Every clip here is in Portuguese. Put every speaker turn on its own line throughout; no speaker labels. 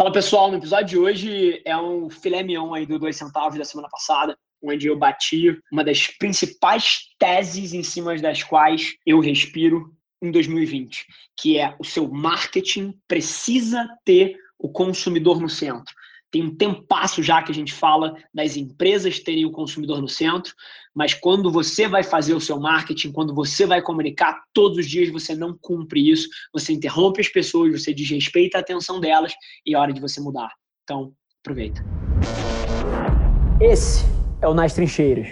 Fala pessoal, no episódio de hoje é um filé mignon aí do dois centavos da semana passada, onde eu bati uma das principais teses em cima das quais eu respiro em 2020, que é o seu marketing precisa ter o consumidor no centro. Tem um tempasso já que a gente fala das empresas terem o consumidor no centro, mas quando você vai fazer o seu marketing, quando você vai comunicar, todos os dias você não cumpre isso, você interrompe as pessoas, você desrespeita a atenção delas e é hora de você mudar. Então, aproveita. Esse é o Nas Trincheiras.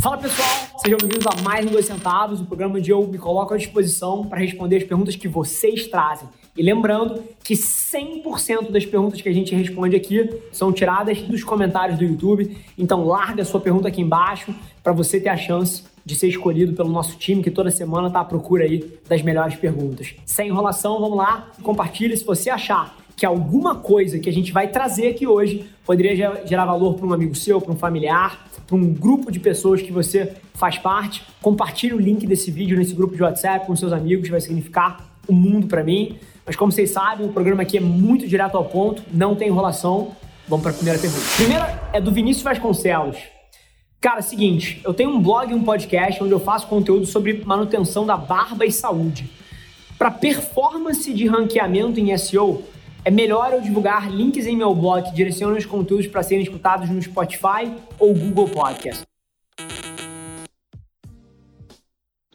Fala pessoal, sejam bem-vindos a mais um Dois Centavos, o programa onde eu me coloco à disposição para responder as perguntas que vocês trazem. E lembrando que 100% das perguntas que a gente responde aqui são tiradas dos comentários do YouTube, então larga a sua pergunta aqui embaixo para você ter a chance de ser escolhido pelo nosso time que toda semana está à procura aí das melhores perguntas. Sem enrolação, vamos lá, compartilhe se você achar que alguma coisa que a gente vai trazer aqui hoje poderia gerar valor para um amigo seu, para um familiar, para um grupo de pessoas que você faz parte. Compartilhe o link desse vídeo nesse grupo de WhatsApp com seus amigos, vai significar o mundo para mim. Mas como vocês sabem, o programa aqui é muito direto ao ponto, não tem enrolação. Vamos para a primeira pergunta. Primeira é do Vinícius Vasconcelos. Cara, seguinte, eu tenho um blog e um podcast onde eu faço conteúdo sobre manutenção da barba e saúde. Para performance de ranqueamento em SEO, é melhor eu divulgar links em meu blog que direcionam os conteúdos para serem escutados no Spotify ou Google Podcast.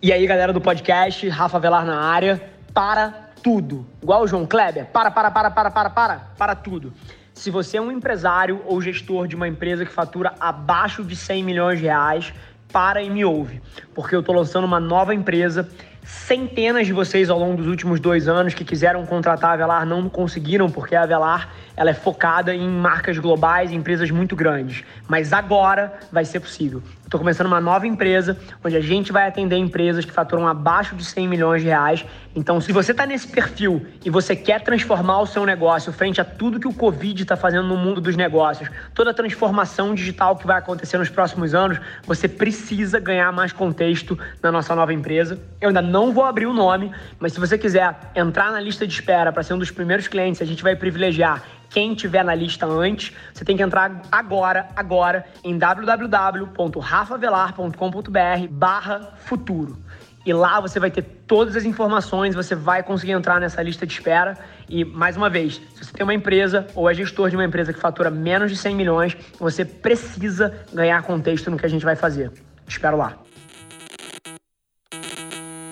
E aí, galera do podcast, Rafa Velar na área, para tudo. Igual o João Kleber, para, para, para, para, para, para, para tudo. Se você é um empresário ou gestor de uma empresa que fatura abaixo de 100 milhões de reais, para e me ouve, porque eu estou lançando uma nova empresa Centenas de vocês ao longo dos últimos dois anos que quiseram contratar a Avelar não conseguiram, porque a Avelar ela é focada em marcas globais, em empresas muito grandes. Mas agora vai ser possível. Estou começando uma nova empresa onde a gente vai atender empresas que faturam abaixo de 100 milhões de reais. Então, se você está nesse perfil e você quer transformar o seu negócio frente a tudo que o Covid está fazendo no mundo dos negócios, toda a transformação digital que vai acontecer nos próximos anos, você precisa ganhar mais contexto na nossa nova empresa. Eu ainda não vou abrir o nome, mas se você quiser entrar na lista de espera para ser um dos primeiros clientes, a gente vai privilegiar quem tiver na lista antes, você tem que entrar agora, agora, em www.rafavelar.com.br barra futuro. E lá você vai ter todas as informações, você vai conseguir entrar nessa lista de espera. E, mais uma vez, se você tem uma empresa ou é gestor de uma empresa que fatura menos de 100 milhões, você precisa ganhar contexto no que a gente vai fazer. Espero lá.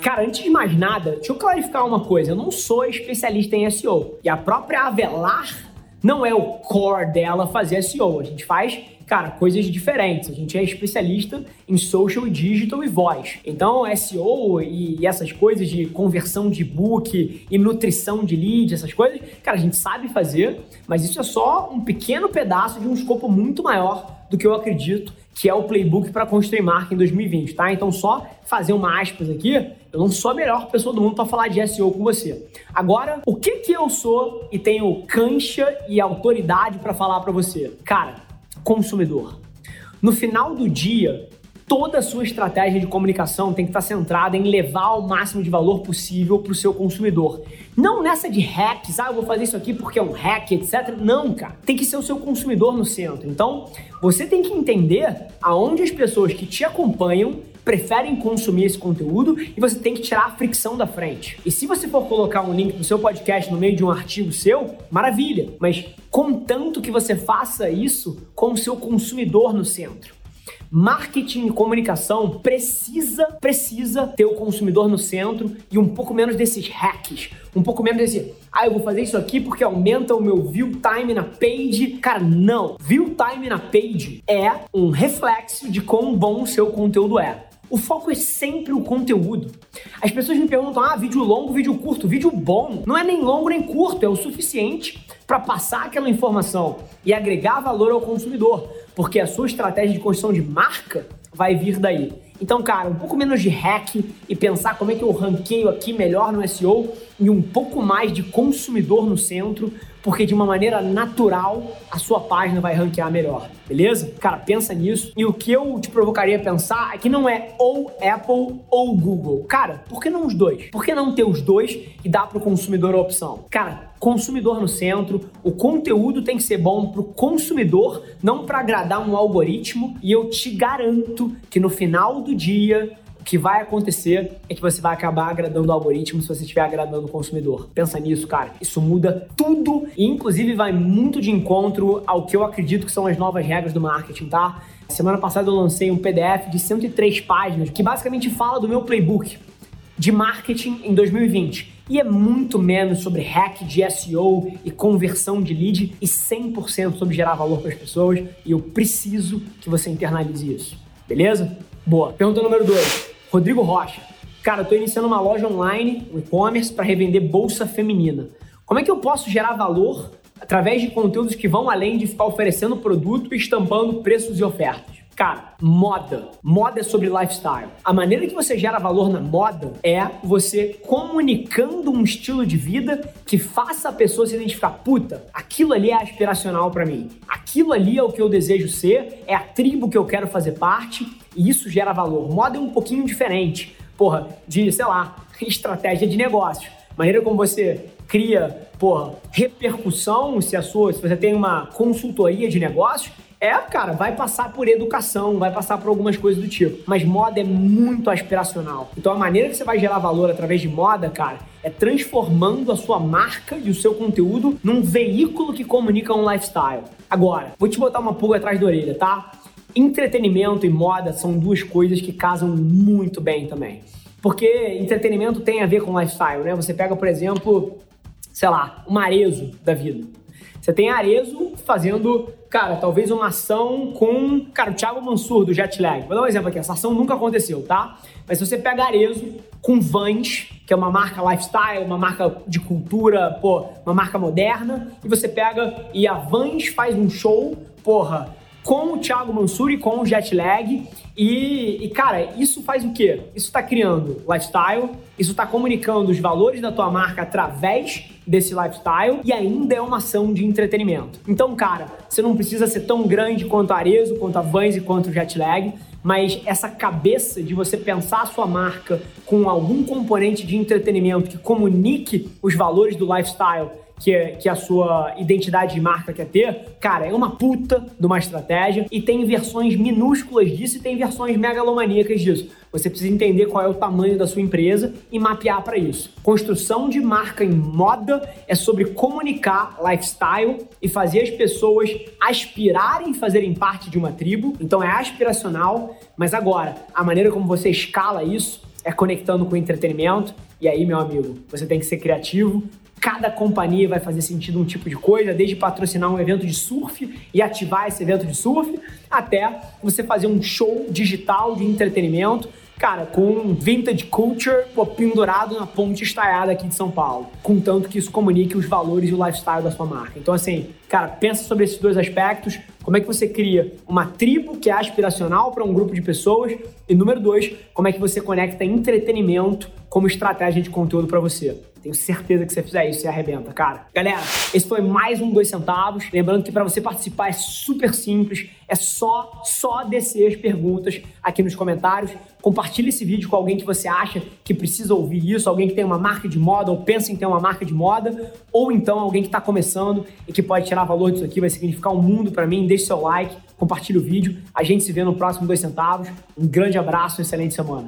Cara, antes de mais nada, deixa eu clarificar uma coisa. Eu não sou especialista em SEO. E a própria Avelar não é o core dela fazer SEO. A gente faz, cara, coisas diferentes. A gente é especialista em social, digital e voz. Então, SEO e essas coisas de conversão de book e nutrição de lead, essas coisas, cara, a gente sabe fazer, mas isso é só um pequeno pedaço de um escopo muito maior do que eu acredito que é o playbook para construir marca em 2020, tá? Então, só fazer uma aspas aqui, eu não sou a melhor pessoa do mundo para falar de SEO com você. Agora, o que que eu sou e tenho cancha e autoridade para falar para você? Cara, consumidor. No final do dia, toda a sua estratégia de comunicação tem que estar centrada em levar o máximo de valor possível para o seu consumidor. Não nessa de hacks, ah, eu vou fazer isso aqui porque é um hack, etc. Não, cara. Tem que ser o seu consumidor no centro. Então, você tem que entender aonde as pessoas que te acompanham preferem consumir esse conteúdo e você tem que tirar a fricção da frente. E se você for colocar um link do seu podcast no meio de um artigo seu, maravilha, mas contanto que você faça isso com o seu consumidor no centro. Marketing e comunicação precisa, precisa ter o consumidor no centro e um pouco menos desses hacks, um pouco menos desse, ah, eu vou fazer isso aqui porque aumenta o meu view time na page. Cara, não. View time na page é um reflexo de quão bom o seu conteúdo é. O foco é sempre o conteúdo. As pessoas me perguntam: ah, vídeo longo, vídeo curto. Vídeo bom não é nem longo nem curto, é o suficiente para passar aquela informação e agregar valor ao consumidor porque a sua estratégia de construção de marca vai vir daí. Então, cara, um pouco menos de hack e pensar como é que eu ranqueio aqui melhor no SEO e um pouco mais de consumidor no centro, porque de uma maneira natural a sua página vai ranquear melhor, beleza? Cara, pensa nisso. E o que eu te provocaria a pensar é que não é ou Apple ou Google. Cara, por que não os dois? Por que não ter os dois e dar para o consumidor a opção? Cara, consumidor no centro, o conteúdo tem que ser bom para o consumidor, não para agradar um algoritmo. E eu te garanto que no final do dia o que vai acontecer é que você vai acabar agradando o algoritmo se você estiver agradando o consumidor. Pensa nisso, cara. Isso muda tudo e, inclusive, vai muito de encontro ao que eu acredito que são as novas regras do marketing, tá? Semana passada eu lancei um PDF de 103 páginas que basicamente fala do meu playbook de marketing em 2020. E é muito menos sobre hack de SEO e conversão de lead e 100% sobre gerar valor para as pessoas. E eu preciso que você internalize isso. Beleza? Boa. Pergunta número 2. Rodrigo Rocha. Cara, eu tô iniciando uma loja online, um e-commerce, para revender bolsa feminina. Como é que eu posso gerar valor através de conteúdos que vão além de ficar oferecendo produto e estampando preços e ofertas? Cara, moda. Moda é sobre lifestyle. A maneira que você gera valor na moda é você comunicando um estilo de vida que faça a pessoa se identificar. Puta, aquilo ali é aspiracional para mim. Aquilo ali é o que eu desejo ser, é a tribo que eu quero fazer parte e isso gera valor. Moda é um pouquinho diferente, porra, de, sei lá, estratégia de negócio. Maneira como você cria, porra, repercussão, se a sua, se você tem uma consultoria de negócios, é, cara, vai passar por educação, vai passar por algumas coisas do tipo. Mas moda é muito aspiracional. Então a maneira que você vai gerar valor através de moda, cara, é transformando a sua marca e o seu conteúdo num veículo que comunica um lifestyle. Agora, vou te botar uma pulga atrás da orelha, tá? Entretenimento e moda são duas coisas que casam muito bem também. Porque entretenimento tem a ver com lifestyle, né? Você pega, por exemplo, sei lá, um Arezo da vida. Você tem Arezo fazendo, cara, talvez uma ação com, cara, o Thiago Mansur do Jetlag. Vou dar um exemplo aqui, essa ação nunca aconteceu, tá? Mas se você pega Arezo com Vans, que é uma marca lifestyle, uma marca de cultura, pô, uma marca moderna, e você pega e a Vans faz um show, porra, com o Thiago Mansur e com o Jetlag. E, e, cara, isso faz o quê? Isso está criando lifestyle, isso está comunicando os valores da tua marca através desse lifestyle e ainda é uma ação de entretenimento. Então, cara, você não precisa ser tão grande quanto a Arezo, quanto a Vans e quanto o Jetlag, mas essa cabeça de você pensar a sua marca com algum componente de entretenimento que comunique os valores do lifestyle que, é, que a sua identidade de marca quer ter, cara, é uma puta de uma estratégia e tem versões minúsculas disso e tem versões megalomaníacas disso. Você precisa entender qual é o tamanho da sua empresa e mapear para isso. Construção de marca em moda é sobre comunicar lifestyle e fazer as pessoas aspirarem fazerem parte de uma tribo. Então é aspiracional, mas agora, a maneira como você escala isso é conectando com entretenimento. E aí, meu amigo, você tem que ser criativo, cada companhia vai fazer sentido um tipo de coisa, desde patrocinar um evento de surf e ativar esse evento de surf, até você fazer um show digital de entretenimento cara, com vintage culture pô, pendurado na ponte estaiada aqui de São Paulo. Contanto que isso comunique os valores e o lifestyle da sua marca. Então, assim, cara, pensa sobre esses dois aspectos. Como é que você cria uma tribo que é aspiracional para um grupo de pessoas? E número dois, como é que você conecta entretenimento como estratégia de conteúdo para você? Tenho certeza que você fizer isso, você arrebenta, cara. Galera, esse foi mais um Dois Centavos. Lembrando que para você participar é super simples. É só, só descer as perguntas aqui nos comentários. Compartilhe esse vídeo com alguém que você acha que precisa ouvir isso, alguém que tem uma marca de moda ou pensa em ter uma marca de moda, ou então alguém que está começando e que pode tirar valor disso aqui, vai significar um mundo para mim. Deixe seu like, compartilhe o vídeo. A gente se vê no próximo Dois Centavos. Um grande abraço, excelente semana.